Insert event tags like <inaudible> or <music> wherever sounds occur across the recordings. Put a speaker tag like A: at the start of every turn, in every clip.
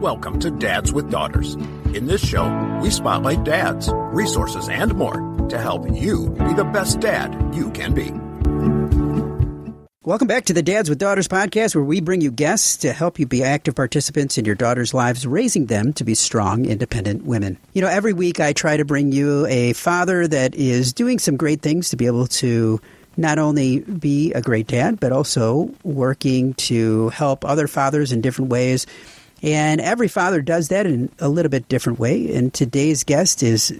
A: Welcome to Dads with Daughters. In this show, we spotlight dads, resources, and more to help you be the best dad you can be.
B: Welcome back to the Dads with Daughters podcast, where we bring you guests to help you be active participants in your daughters' lives, raising them to be strong, independent women. You know, every week I try to bring you a father that is doing some great things to be able to not only be a great dad, but also working to help other fathers in different ways. And every father does that in a little bit different way. And today's guest is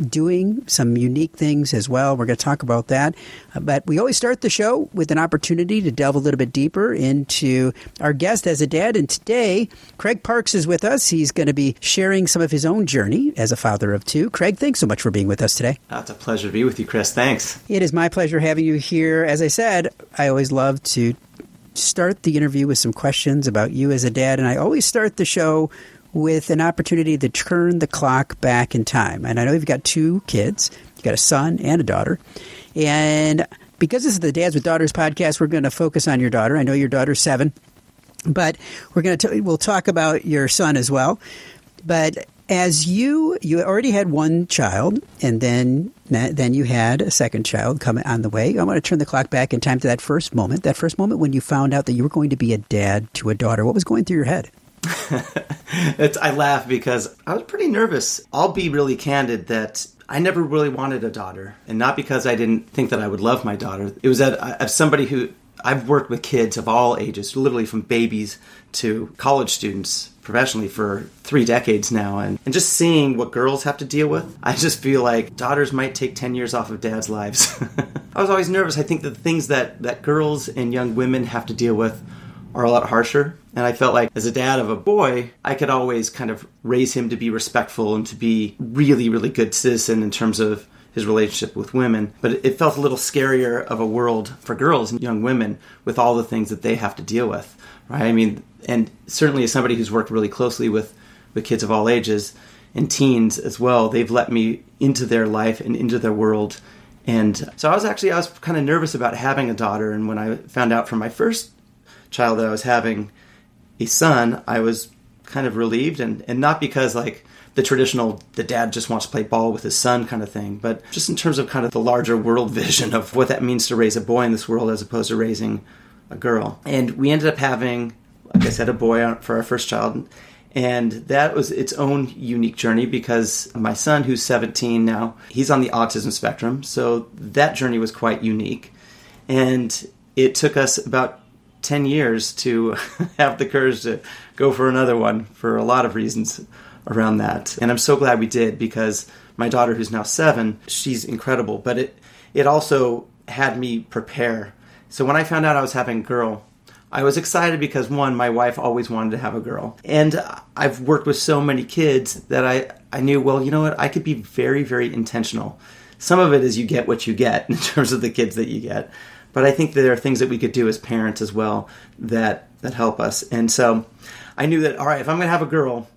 B: doing some unique things as well. We're going to talk about that. Uh, but we always start the show with an opportunity to delve a little bit deeper into our guest as a dad. And today, Craig Parks is with us. He's going to be sharing some of his own journey as a father of two. Craig, thanks so much for being with us today.
C: Oh, it's a pleasure to be with you, Chris. Thanks.
B: It is my pleasure having you here. As I said, I always love to start the interview with some questions about you as a dad. And I always start the show with an opportunity to turn the clock back in time. And I know you've got two kids, you've got a son and a daughter. And because this is the Dads with Daughters podcast, we're going to focus on your daughter. I know your daughter's seven, but we're going to we'll talk about your son as well. But as you you already had one child, and then then you had a second child coming on the way. I want to turn the clock back in time to that first moment. That first moment when you found out that you were going to be a dad to a daughter. What was going through your head? <laughs>
C: I laugh because I was pretty nervous. I'll be really candid that I never really wanted a daughter, and not because I didn't think that I would love my daughter. It was that as somebody who I've worked with kids of all ages, literally from babies to college students professionally for three decades now and, and just seeing what girls have to deal with i just feel like daughters might take 10 years off of dad's lives <laughs> i was always nervous i think that the things that, that girls and young women have to deal with are a lot harsher. And I felt like as a dad of a boy, I could always kind of raise him to be respectful and to be really, really good citizen in terms of his relationship with women. But it felt a little scarier of a world for girls and young women with all the things that they have to deal with, right? I mean, and certainly as somebody who's worked really closely with, with kids of all ages and teens as well, they've let me into their life and into their world. And so I was actually, I was kind of nervous about having a daughter. And when I found out from my first child that I was having a son, I was kind of relieved and, and not because like the traditional the dad just wants to play ball with his son kind of thing, but just in terms of kind of the larger world <laughs> vision of what that means to raise a boy in this world as opposed to raising a girl. And we ended up having, like I said, a boy for our first child. And that was its own unique journey because my son, who's 17 now, he's on the autism spectrum. So that journey was quite unique. And it took us about 10 years to <laughs> have the courage to go for another one for a lot of reasons around that. And I'm so glad we did because my daughter, who's now seven, she's incredible. But it, it also had me prepare. So when I found out I was having a girl, I was excited because one, my wife always wanted to have a girl. And I've worked with so many kids that I, I knew, well, you know what, I could be very, very intentional. Some of it is you get what you get <laughs> in terms of the kids that you get. But I think there are things that we could do as parents as well that that help us. And so I knew that all right, if I'm going to have a girl,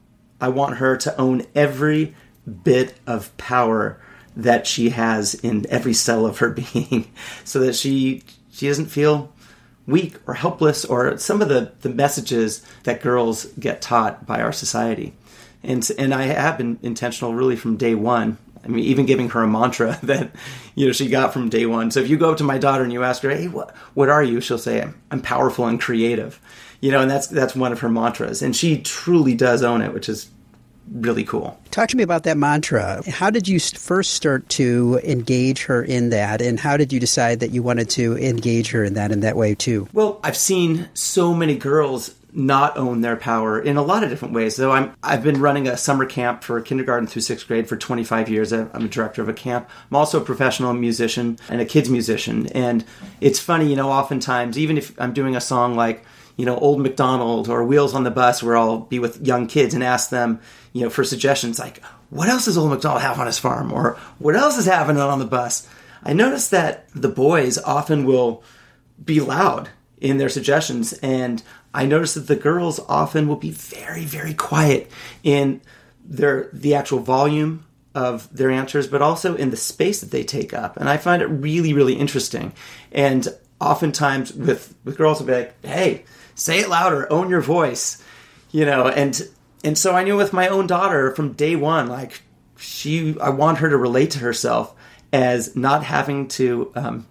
C: I want her to own every bit of power that she has in every cell of her <laughs> being so that she she doesn't feel weak or helpless or some of the, the messages that girls get taught by our society. And, and I have been intentional really from day one I mean, even giving her a mantra <laughs> that you know she got from day one. So if you go up to my daughter and you ask her, "Hey, what what are you?" She'll say, "I'm powerful and creative." You know, and that's that's one of her mantras, and she truly does own it, which is really cool.
B: Talk to me about that mantra. How did you first start to engage her in that, and how did you decide that you wanted to engage her in that in that way too?
C: Well, I've seen so many girls not own their power in a lot of different ways. So I'm I've been running a summer camp for kindergarten through sixth grade for 25 years. I'm a director of a camp. I'm also a professional musician and a kids musician. And it's funny, you know, oftentimes even if I'm doing a song like you know Old McDonald or Wheels on the Bus, where I'll be with young kids and ask them, you know, for suggestions like what else does Old McDonald have on his farm or what else is happening on the bus. I notice that the boys often will be loud in their suggestions and I notice that the girls often will be very, very quiet in their the actual volume of their answers, but also in the space that they take up. And I find it really, really interesting. And oftentimes with with girls will be like, "Hey, say it louder, own your voice," you know, and and so I knew with my own daughter from day one, like she, I want her to relate to herself as not having to um,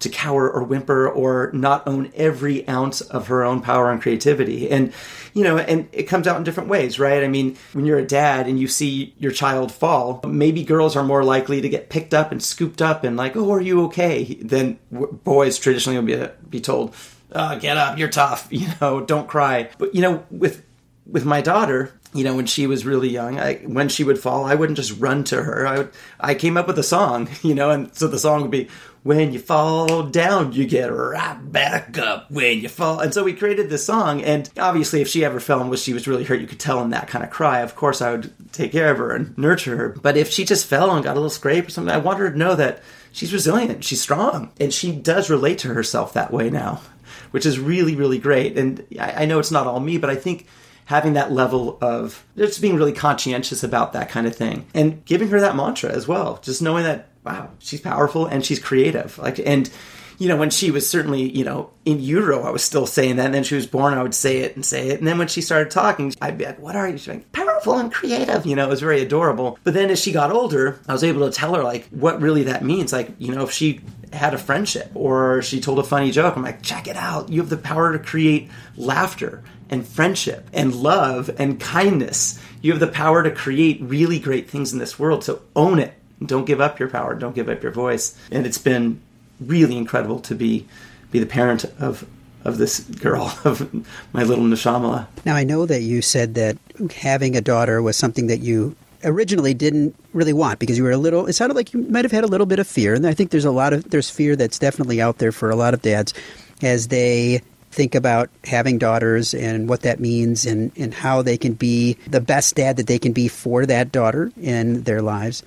C: to cower or whimper or not own every ounce of her own power and creativity. And, you know, and it comes out in different ways, right? I mean, when you're a dad and you see your child fall, maybe girls are more likely to get picked up and scooped up and like, oh, are you okay? Then boys traditionally will be, be told, oh, get up, you're tough, <laughs> you know, don't cry. But, you know, with, with my daughter, you know, when she was really young, I, when she would fall, I wouldn't just run to her. I would, I came up with a song, <laughs> you know, and so the song would be, when you fall down, you get right back up when you fall. And so we created this song. And obviously, if she ever fell and was she was really hurt, you could tell in that kind of cry. Of course, I would take care of her and nurture her. But if she just fell and got a little scrape or something, I want her to know that she's resilient, she's strong, and she does relate to herself that way now, which is really, really great. And I, I know it's not all me, but I think having that level of just being really conscientious about that kind of thing and giving her that mantra as well. Just knowing that, wow, she's powerful and she's creative. Like, and, you know, when she was certainly, you know, in utero, I was still saying that. And then she was born, I would say it and say it. And then when she started talking, I'd be like, what are you? She's like, powerful and creative. You know, it was very adorable. But then as she got older, I was able to tell her, like, what really that means. Like, you know, if she had a friendship or she told a funny joke, I'm like, check it out. You have the power to create laughter and friendship and love and kindness. You have the power to create really great things in this world. So own it. Don't give up your power. Don't give up your voice. And it's been really incredible to be be the parent of of this girl <laughs> of my little Nishamala.
B: Now I know that you said that having a daughter was something that you originally didn't really want because you were a little it sounded like you might have had a little bit of fear and I think there's a lot of there's fear that's definitely out there for a lot of dads as they think about having daughters and what that means and, and how they can be the best dad that they can be for that daughter in their lives.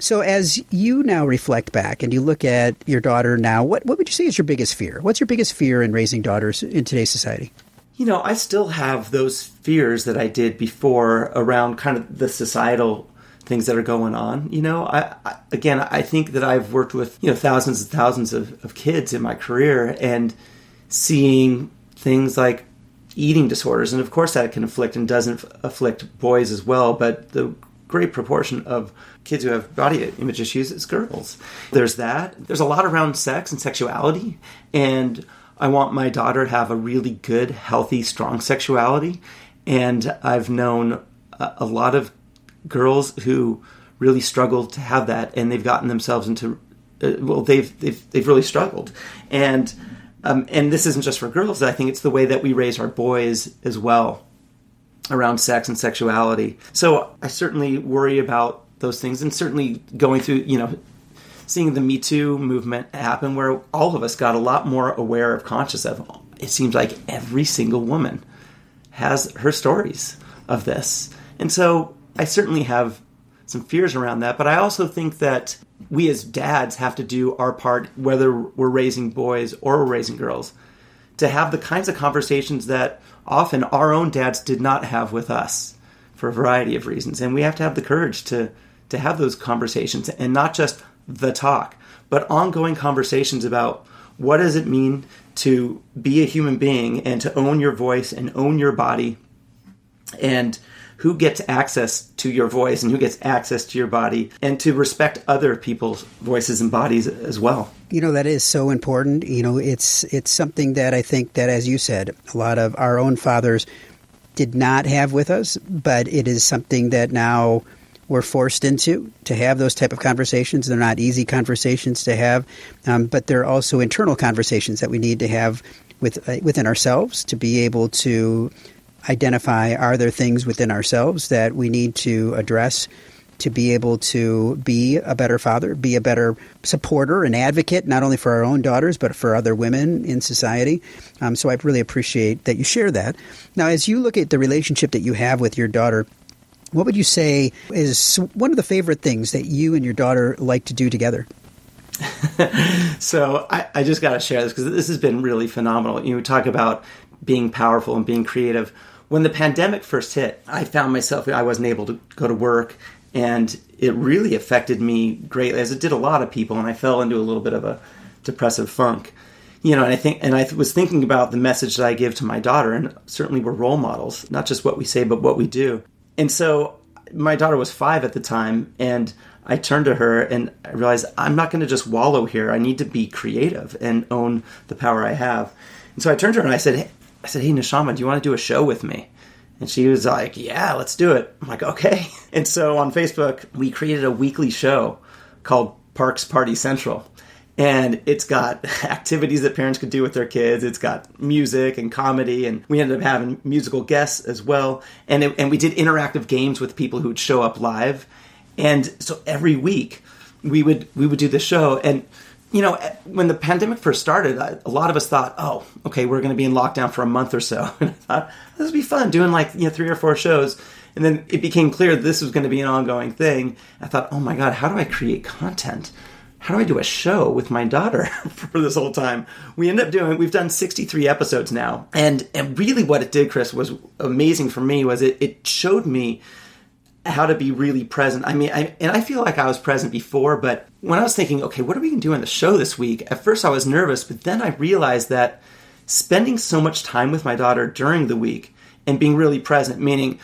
B: So, as you now reflect back and you look at your daughter now, what, what would you say is your biggest fear? What's your biggest fear in raising daughters in today's society?
C: You know, I still have those fears that I did before around kind of the societal things that are going on. You know, I, I, again, I think that I've worked with you know thousands and thousands of, of kids in my career, and seeing things like eating disorders, and of course that can afflict and doesn't afflict boys as well, but the great proportion of kids who have body image issues is girls. There's that. There's a lot around sex and sexuality, and I want my daughter to have a really good, healthy, strong sexuality. And I've known a, lot of girls who really struggle to have that, and they've gotten themselves into uh, well, they've they've they've really struggled, and um, and this isn't just for girls. I think it's the way that we raise our boys as well around sex and sexuality. So I certainly worry about those things, and certainly going through, you know, seeing the Me Too movement happen, where all of us got a lot more aware of conscious of. It seems like every single woman has her stories of this, and so I certainly have some fears around that. But I also think that we as dads have to do our part, whether we're raising boys or we're raising girls, to have the kinds of conversations that often our own dads did not have with us for a variety of reasons. And we have to have the courage to, to have those conversations and not just the talk, but ongoing conversations about what does it mean to be a human being and to own your voice and own your body and who gets access to your voice and who gets access to your body and to respect other people's voices and bodies as well.
B: You know that is so important. You know it's it's something that i think that as you said a lot of our own fathers did not have with us but it is something that now we're forced into to have those type of conversations. They're not easy conversations to have um, but they're also internal conversations that we need to have with uh, within ourselves to be able to identify are there things within ourselves that we need to address to be able to be a better father, be a better supporter and advocate, not only for our own daughters, but for other women in society. Um, so I really appreciate that you share that. Now, as you look at the relationship that you have with your daughter, what would you say is one of the favorite things that you and your daughter like to do together? <laughs>
C: so I, I just got to share this because this has been really phenomenal. You talk about being powerful and being creative. When the pandemic first hit, I found myself, I wasn't able to go to work, and it really affected me greatly, as it did a lot of people, and I fell into a little bit of a depressive funk. you know, and I think, and I was thinking about the message that I give to my daughter, and certainly we're role models, not just what we say, but what we do. And so my daughter was five at the time, and I turned to her and I realized I'm not going to just wallow here. I need to be creative and own the power I have. And so I turned to her and I said, hey, I said, Hey, Neshama, do you want to do a show with me? And she was like, Yeah, let's do it. I'm like, Okay. <laughs> And so on Facebook, we created a weekly show called Parks Party Central and it's got <laughs> activities that parents could do with their kids. It's got music and comedy, and we ended up having musical guests as well. And it, and we did interactive games with people who would show up live. And so every week we would we would do the show. And you know, when the pandemic first started, a lot of us thought, oh, okay, we're going to be in lockdown for a month or so. <laughs> And I thought this would be fun doing like you know three or four shows. And then it became clear this was going to be an ongoing thing. I thought, oh my god, how do I create content? how do I do a show with my daughter <laughs> for this whole time? We end up doing, we've done 63 episodes now. And, and really what it did, Chris, was amazing for me was it, it showed me how to be really present. I mean, I, and I feel like I was present before, but when I was thinking, okay, what are we going to do on the show this week? At first I was nervous, but then I realized that spending so much time with my daughter during the week and being really present, meaning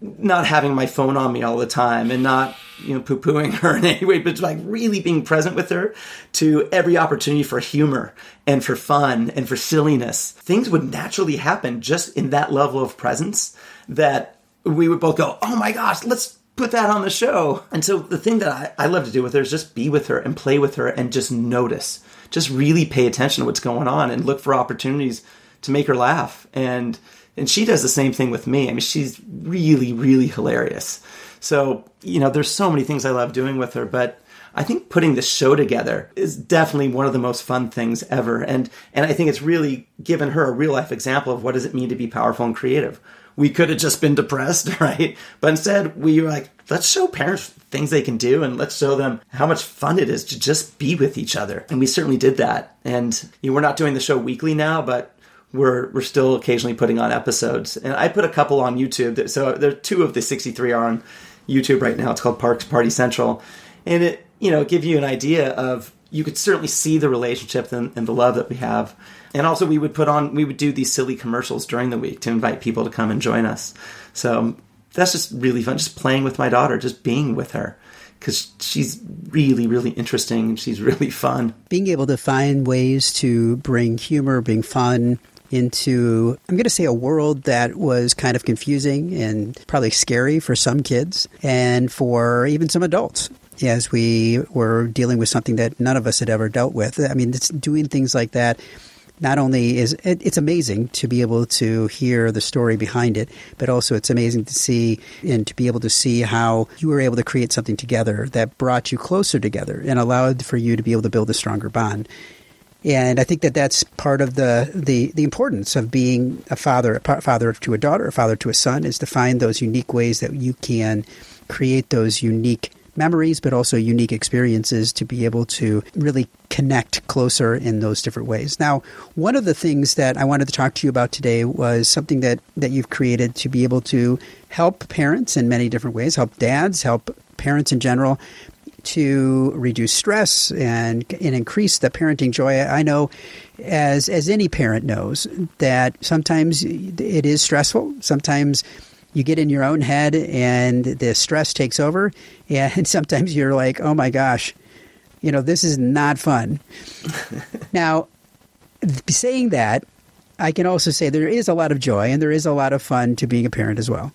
C: not having my phone on me all the time and not you know poo pooing <laughs> her in any way, but like really being present with her to every opportunity for humor and for fun and for silliness. Things would naturally happen just in that level of presence that we would both go, oh my gosh, let's put that on the show. And so the thing that I, I love to do with her is just be with her and play with her and just notice, just really pay attention to what's going on and look for opportunities to make her laugh and and she does the same thing with me. I mean, she's really, really hilarious. So, you know, there's so many things I love doing with her, but I think putting this show together is definitely one of the most fun things ever. And and I think it's really given her a real life example of what does it mean to be powerful and creative. We could have just been depressed, <laughs> right? But instead we were like, let's show parents things they can do and let's show them how much fun it is to just be with each other. And we certainly did that. And you know, we're not doing the show weekly now, but we're we're still occasionally putting on episodes, and I put a couple on YouTube. So there are two of the 63 are on YouTube right now. It's called Parks Party Central, and it you know give you an idea of you could certainly see the relationship and, and, the love that we have. And also, we would put on we would do these silly commercials during the week to invite people to come and join us. So um, that's just really fun. Just playing with my daughter, just being with her because she's really, really interesting and she's <laughs> really fun.
B: Being able to find ways to bring humor, bring fun, into, I'm going to say, a world that was kind of confusing and probably scary for some kids and for even some adults as we were dealing with something that none of us had ever dealt with. I mean, doing things like that not only is it, it's amazing to be able to hear the story behind it, but also it's amazing to see and to be able to see how you were able to create something together that brought you closer together and allowed for you to be able to build a stronger bond. And I think that that's part of the, the, the importance of being a father, a father to a daughter, a father to a son, is to find those unique ways that you can create those unique memories, but also unique experiences to be able to really connect closer in those different ways. Now, one of the things that I wanted to talk to you about today was something that, that you've created to be able to help parents in many different ways, help dads, help parents in general to reduce stress and and increase the parenting joy. I know, as as any parent knows, that sometimes it is stressful. Sometimes you get in your own head and the stress takes over, and <laughs> sometimes you're like, oh my gosh, you know this is not fun. <laughs> now, saying that. I can also say there is a lot of joy and there is a lot of fun to being a parent as well.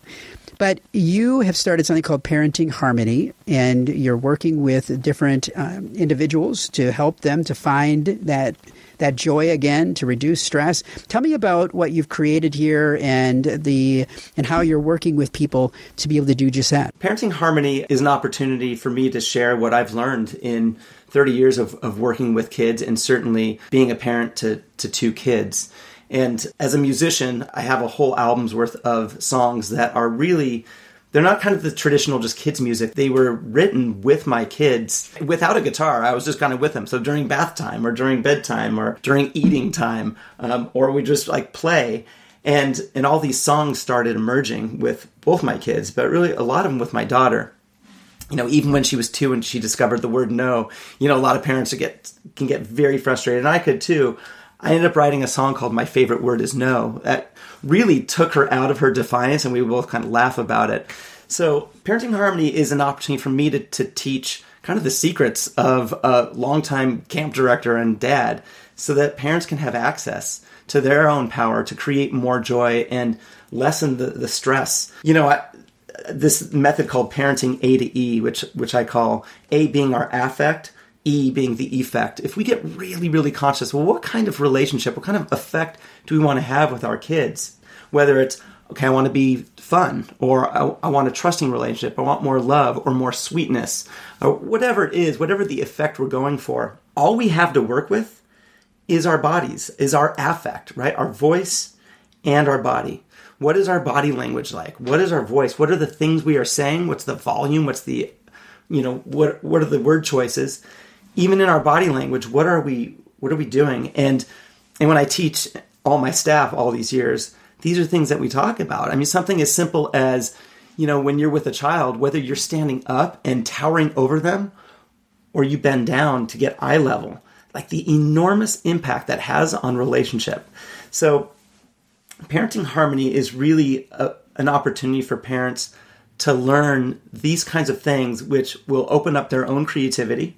B: But you have started something called Parenting Harmony, and you're working with different um, individuals to help them to find that that joy again, to reduce stress. Tell me about what you've created here and the and how you're working with people to be able to do just that.
C: Parenting Harmony is an opportunity for me to share what I've learned in 30 years of, of working with kids and certainly being a parent to, to two kids. And as a musician, I have a whole album's worth of songs that are really they're not kind of the traditional just kids music. They were written with my kids without a guitar. I was just kind of with them. So during bath time or during bedtime or during eating time, um, or we just like play. And and all these songs started emerging with both my kids, but really a lot of them with my daughter. You know, even when she was two and she discovered the word no, you know, a lot of parents get can get very frustrated, and I could too I ended up writing a song called My Favorite Word Is No that really took her out of her defiance, and we both kind of laugh about it. So, Parenting Harmony is an opportunity for me to, to teach kind of the secrets of a longtime camp director and dad so that parents can have access to their own power to create more joy and lessen the, the stress. You know, I, this method called parenting A to E, which which I call A being our affect, E being the effect. If we get really, really conscious, well, what kind of relationship, what kind of effect do we want to have with our kids? Whether it's okay, I want to be fun, or I, I, want a trusting relationship, I want more love or more sweetness, or whatever it is, whatever the effect we're going for. All we have to work with is our bodies, is our affect, right? Our voice and our body. What is our body language like? What is our voice? What are the things we are saying? What's the volume? What's the, you know, what what are the word choices? Even in our body language, what are we what are we doing? And and when I teach all my staff all these years, these are things that we talk about. I mean, something as simple as, you know, when you're with a child, whether you're standing up and towering over them or you bend down to get eye level, like the enormous impact that has on relationship. So parenting harmony is really a, an opportunity for parents to learn these kinds of things, which will open up their own creativity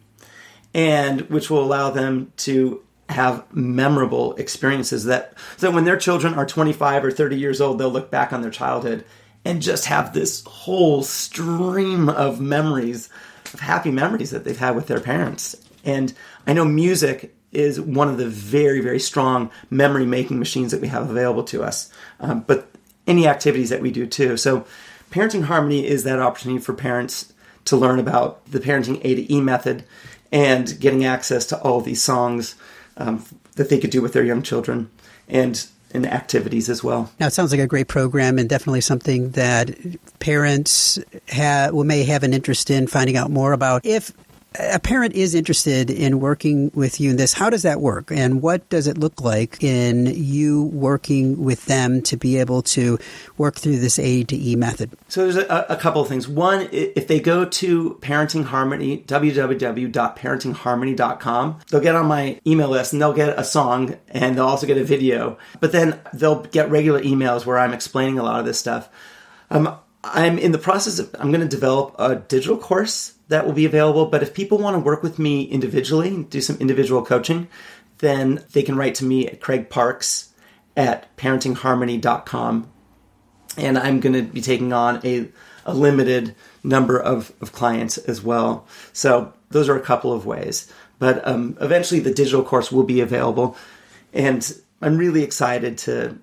C: and which will allow them to have memorable experiences that so that when their children are 25 or 30 years old they'll look back on their childhood and just have this whole stream of memories of happy memories that they've had with their parents and i know music is one of the very, very strong memory making machines that we have available to us. Um, but any activities that we do too. So, Parenting Harmony is that opportunity for parents to learn about the Parenting A to E method and getting access to all these songs um, that they could do with their young children and and activities as well.
B: Now, it sounds like a great program and definitely something that parents may have an interest in finding out more about. If a parent is interested in working with you in this, how does that work? And what does it look like in you working with them to be able to work through this A to E method?
C: So there's a, a couple of things. One, if they go to Parenting Harmony, www.parentingharmony.com, they'll get on my email list and they'll get a song and they'll also get a video. But then they'll get regular emails where I'm explaining a lot of this stuff. Um, I'm in the process of, I'm going to develop a digital course that will be available. But if people want to work with me individually, do some individual coaching, then they can write to me at Craig Parks at parentingharmony.com. And I'm going to be taking on a, a limited number of, of clients as well. So those are a couple of ways. But um, eventually the digital course will be available. And I'm really excited to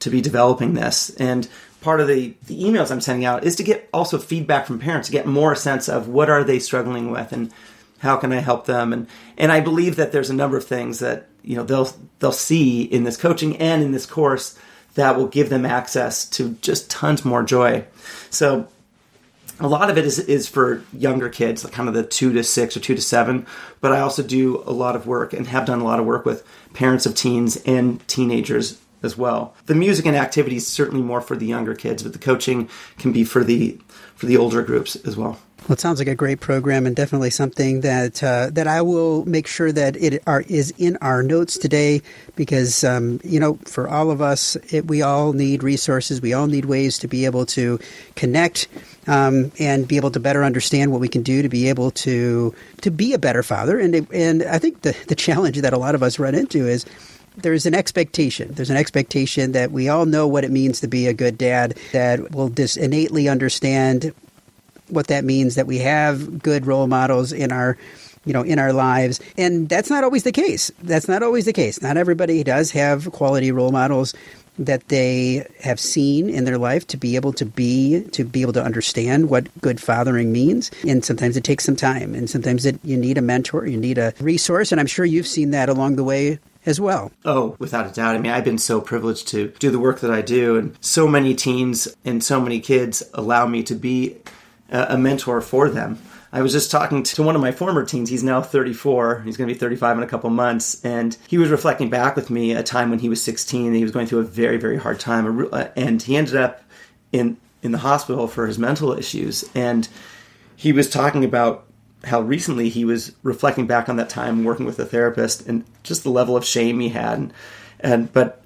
C: to be developing this. And part of the, the emails I'm sending out is to get also feedback from parents, to get more sense of what are they struggling with and how can I help them. And and I believe that there's a number of things that you know they'll they'll see in this coaching and in this course that will give them access to just tons more joy. So a lot of it is is for younger kids, kind of the two to six or two to seven. But I also do a lot of work and have done a lot of work with parents of teens and teenagers as well. The music and activities certainly more for the younger kids, but the coaching can be for the for the older groups as well.
B: Well, it sounds like a great program and definitely something that uh, that I will make sure that it are, is in our notes today because um, you know for all of us it, we all need resources we all need ways to be able to connect um, and be able to better understand what we can do to be able to to be a better father and and I think the the challenge that a lot of us run into is there's an expectation. There's an expectation that we all know what it means to be a good dad, that we'll just innately understand what that means, that we have good role models in our you know in our lives. And that's not always the case. That's not always the case. Not everybody does have quality role models that they have seen in their life to be able to be to be able to understand what good fathering means. And sometimes it takes some time. And sometimes it, you need a mentor you need a resource. And i'm sure you've seen that along the way as well.
C: Oh, without a doubt. I mean, I've been so privileged to do the work that I do, and so many teens and so many kids allow me to be a mentor for them. I was just talking to one of my former teens. He's now 34. He's going to be 35 in a couple months. And he was reflecting back with me a time when he was 16 and he was going through a very, very hard time. Uh, and he ended up in, in the hospital for his mental issues. And he was talking about how recently he was reflecting back on that time working with a therapist and just the level of shame he had. And, and but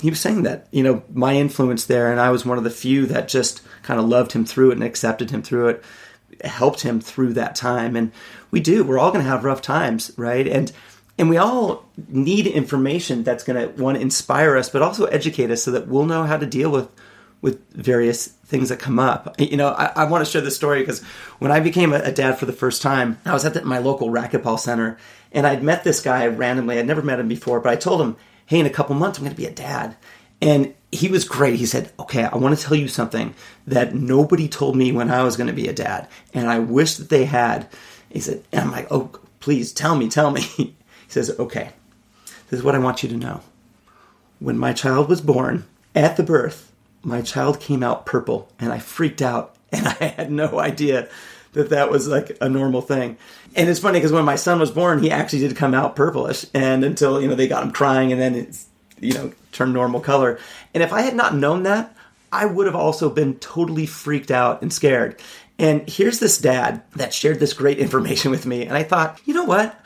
C: he was saying that you know my influence there, and I was one of the few that just kind of loved him through it and accepted him through it, helped him through that time. And we do. We're all going to have rough times, right? And and we all need information that's going to want to inspire us, but also educate us so that we'll know how to deal with with various things that come up. You know, I, I want to share this story because when I became a, a, dad for the first time, I was at the, my local racquetball center and I'd met this guy randomly. I'd never met him before, but I told him, hey, in a couple months, I'm going to be a dad. And he was great. He said, okay, I want to tell you something that nobody told me when I was going to be a dad. And I wish that they had. He said, and I'm like, oh, please tell me, tell me. <laughs> he says, okay, this is what I want you to know. When my child was born, at the birth, my child came out purple and I freaked out and <laughs> I had no idea that that was like a normal thing. And it's funny because when my son was born, he actually did come out purplish and until, you know, they got him crying and then it's, you know, turned normal color. And if I had not known that, I would have also been totally freaked out and scared. And here's this dad that shared this great information with me. And I thought, you know what?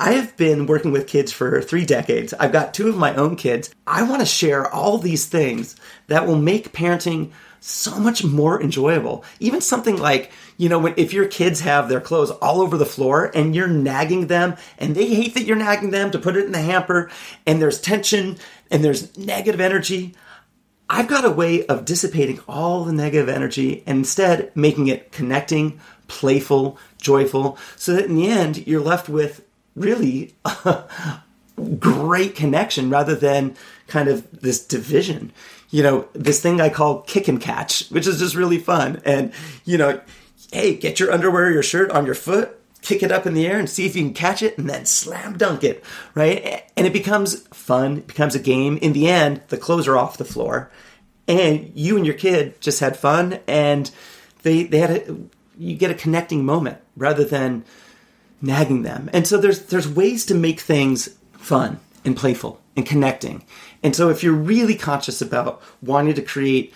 C: I have been working with kids for three decades. I've got two of my own kids. I want to share all these things that will make parenting so much more enjoyable. Even something like, you know, if your kids have their clothes all over the floor and you're nagging them and they hate that you're nagging them to put it in the hamper and there's tension and there's negative energy. I've got a way of dissipating all the negative energy and instead making it connecting, playful, joyful, so that in the end you're left with really <laughs> great connection rather than kind of this division. You know, this thing I call kick and catch, which is just really fun. And, you know, hey, get your underwear, your shirt on your foot, kick it up in the air and see if you can catch it and then slam dunk it, right? And it becomes fun, it becomes a game. In the end, the clothes are off the floor and you and your kid just had fun and they, they had a, you get a connecting moment rather than, nagging them. And so there's there's ways to make things fun and playful and connecting. And so if you're really conscious about wanting to create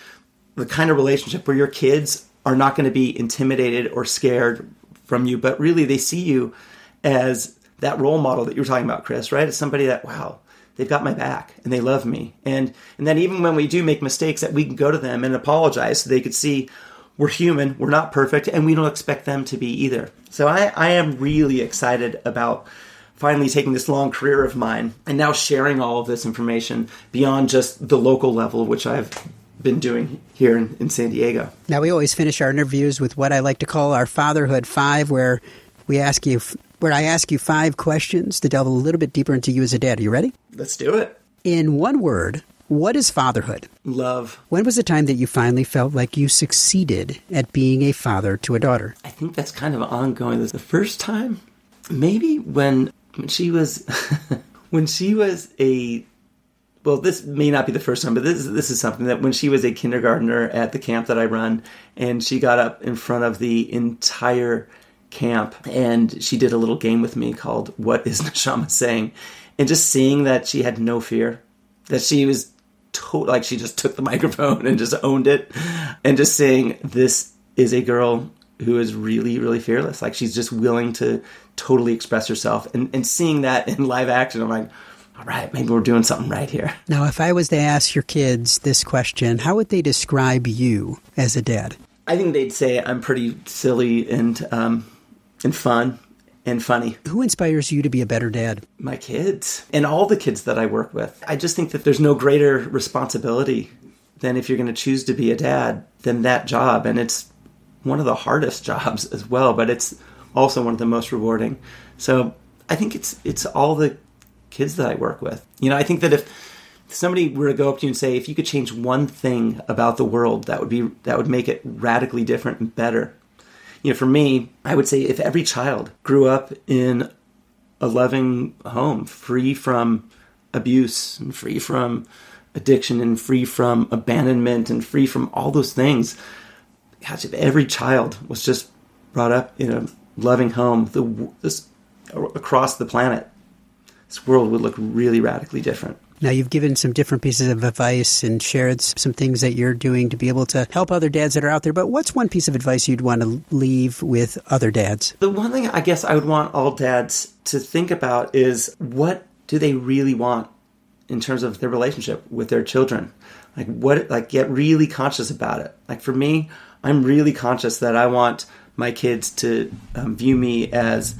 C: the kind of relationship where your kids are not going to be intimidated or scared from you, but really they see you as that role model that you were talking about, Chris, right? As somebody that, wow, they've got my back and they love me. And and then even when we do make mistakes that we can go to them and apologize so they could see we're human, we're not perfect, and we don't expect them to be either. So I, I am really excited about finally taking this long career of mine and now sharing all of this information beyond just the local level, which I've been doing here in, in San Diego.
B: Now, we always finish our interviews with what I like to call our Fatherhood Five, where we ask you, where I ask you five questions to delve a little bit deeper into you as a dad. Are you ready?
C: Let's do it.
B: In one word, what is fatherhood?
C: Love.
B: When was the time that you finally felt like you succeeded at being a father to a daughter?
C: I think that's kind of ongoing. The first time, maybe when, when she was <laughs> when she was a well, this may not be the first time, but this this is something that when she was a kindergartner at the camp that I run, and she got up in front of the entire camp and she did a little game with me called "What is <laughs> Neshama saying?" and just seeing that she had no fear, that she was to- like she just took the <laughs> microphone and just owned it. And just saying this is a girl who is really really fearless. Like she's just willing to totally express herself. And, and seeing that in live action i'm like all right maybe we're doing something right here.
B: Now if i was to ask your kids this question how would they describe you as a dad?
C: I think they'd say i'm pretty silly and um, and fun and funny.
B: Who inspires you to be a better dad?
C: My kids and all the kids that I work with. I just think that there's no greater responsibility than if you're going to choose to be a dad than that job. And it's one of the hardest <laughs> jobs as well, but it's also one of the most rewarding. So I think it's it's all the kids that I work with. You know, I think that if somebody were to go up to you and say, if you could change one thing about the world, that would be that would make it radically different and better you know, for me, I would say if every child grew up in a loving home, free from abuse and free from addiction and free from abandonment and free from all those things, gosh, if every child was just brought up in a loving home, the this across the planet, this world would look really radically different.
B: Now, you've given some different pieces of advice and shared some things that you're doing to be able to help other dads that are out there. But what's one piece of advice you'd want to leave with other dads?
C: The one thing I guess I would want all dads to think about is what do they really want in terms of their relationship with their children? Like, what, like, get really conscious about it. Like, for me, I'm really conscious that I want my kids to um, view me as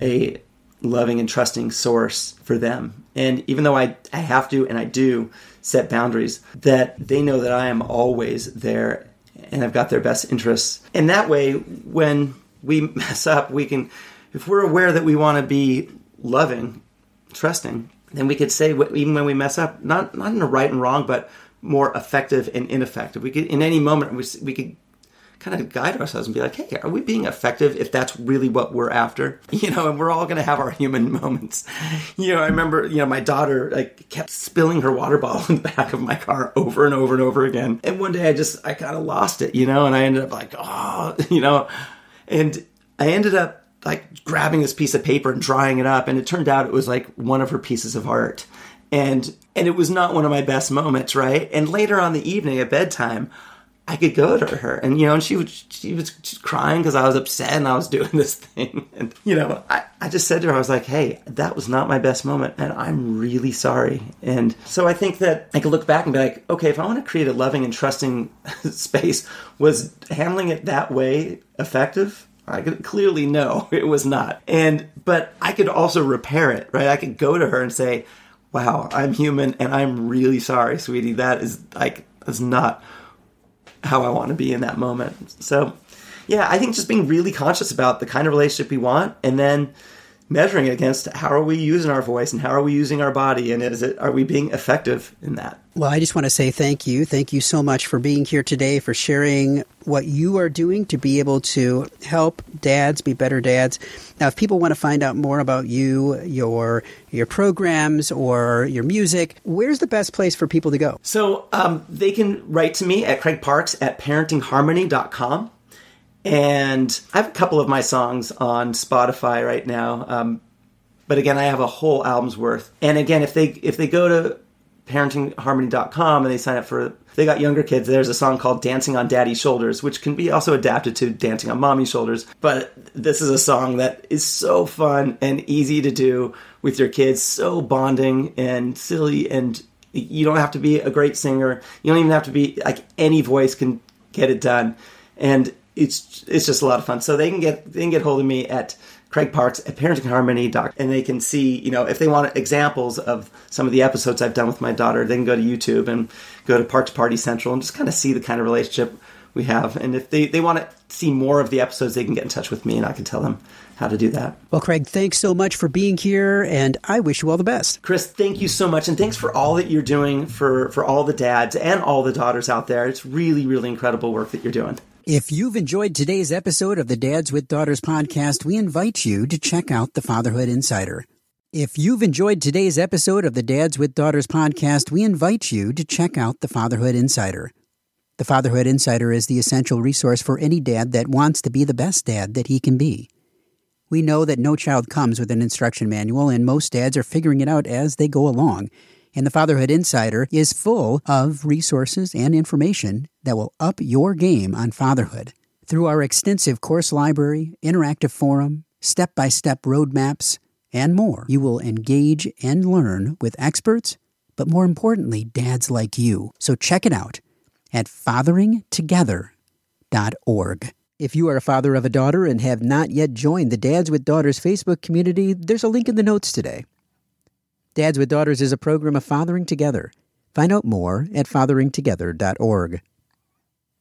C: a loving and trusting source for them. And even though I, I have to and I do set boundaries, that they know that I am always there and I've got their best interests. And that way, when we <laughs> mess up, we can, if we're aware that we want to be loving, trusting, then we could say, even when we mess up, not, not in a right and wrong, but more effective and ineffective. We could, in any moment, we, we could kind of guide ourselves and be like, hey, are we being effective if that's really what we're after? <laughs> You know, and we're all going to have our human <laughs> moments. You know, I remember, you know, my daughter like kept spilling her water bottle <laughs> in the back of my car over and over and over again. And one day I just, I kind of lost it, you know, and I ended up like, oh, you know, and I ended up like grabbing this piece of paper and drying it up. And it turned out it was like one of her pieces of art. And, and it was not one of my best moments, right? And later on the evening at bedtime, I could go to her, and you know, and she was she was crying because I was upset and I was <laughs> doing this thing, and you know, I, I just said to her, I was like, hey, that was not my best moment, and I'm really sorry. And so I think that I could look back and be like, okay, if I want to create a loving and trusting <laughs> space, was handling it that way effective? I could clearly know <laughs> it was not, and but I could also repair it, right? I could go to her and say, wow, I'm human, and I'm really sorry, sweetie. That is like that's not how I want to be in that moment. So, yeah, I think just being really conscious about the kind of relationship we want and then measuring against how are we using our voice and how are we using our body and is it are we being effective in that?
B: Well i just want to say thank you. Thank you so much for being here today for sharing what you are doing to be able to help dads be better dads. Now if people want to find out more about you your your programs or your music where's the best place for people to go?
C: So um, they can write to me at craig parks at parentingharmony.com and I have a couple of my songs on Spotify right now. Um, but again, I have a whole album's worth. And again, if they if they go to parentingharmony.com and they sign up for they got younger kids there's a song called dancing on daddy's shoulders which can be also adapted to dancing on mommy's shoulders but this is a song that is so fun and easy to do with your kids so bonding and silly and you don't have to be a great singer you don't even have to be like any voice can get it done and it's it's just a lot of fun. So they can get they can get hold of me at Craig Parks at parentingharmony.com and they can see, you know, if they want examples of some of the episodes I've done with my daughter, they can go to YouTube and go to Parks Party Central and just kind of see the kind of relationship we have. And if they, they want to see more of the episodes, they can get in touch with me and I can tell them how to do that.
B: Well, Craig, thanks so much for being here and I wish you all the best.
C: Chris, thank you so much. And thanks for all that you're doing for, for all the dads and all the daughters out there. It's really, really incredible work that you're doing.
B: If you've enjoyed today's episode of the Dads with Daughters podcast, we invite you to check out the Fatherhood Insider. If you've enjoyed today's episode of the Dads with Daughters podcast, we invite you to check out the Fatherhood Insider. The Fatherhood Insider is the essential resource for any dad that wants to be the best dad that he can be. We know that no child comes with an instruction manual, and most dads are figuring it out as they go along and the Fatherhood Insider is full of resources and information that will up your game on fatherhood. Through our extensive course library, interactive forum, step by step roadmaps, and more, you will engage and learn with experts, but more importantly, dads like you. So check it out at fatheringtogether.org. If you are a father of a daughter and have not yet joined the Dads with Daughters Facebook community, there's a link in the notes today. Dads with Daughters is a program of fathering together. Find out more at fatheringtogether.org.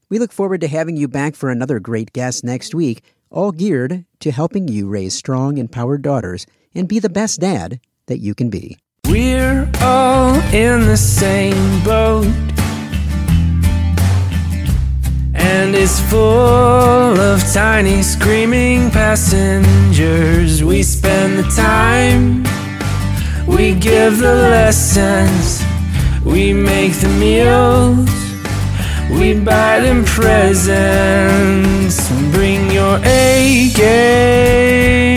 B: We look forward to having you back for another great guest next week, all geared to helping you raise strong, empowered daughters and be the best dad that you can be.
D: We're all in the same boat, and it's full of tiny screaming passengers. We spend the time we give the lessons, we make the meals, we buy them presents. Bring your A game,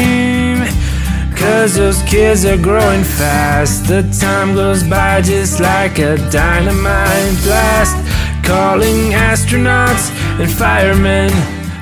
D: Cause those kids are growing fast. The time goes by just like a dynamite blast. Calling astronauts and firemen,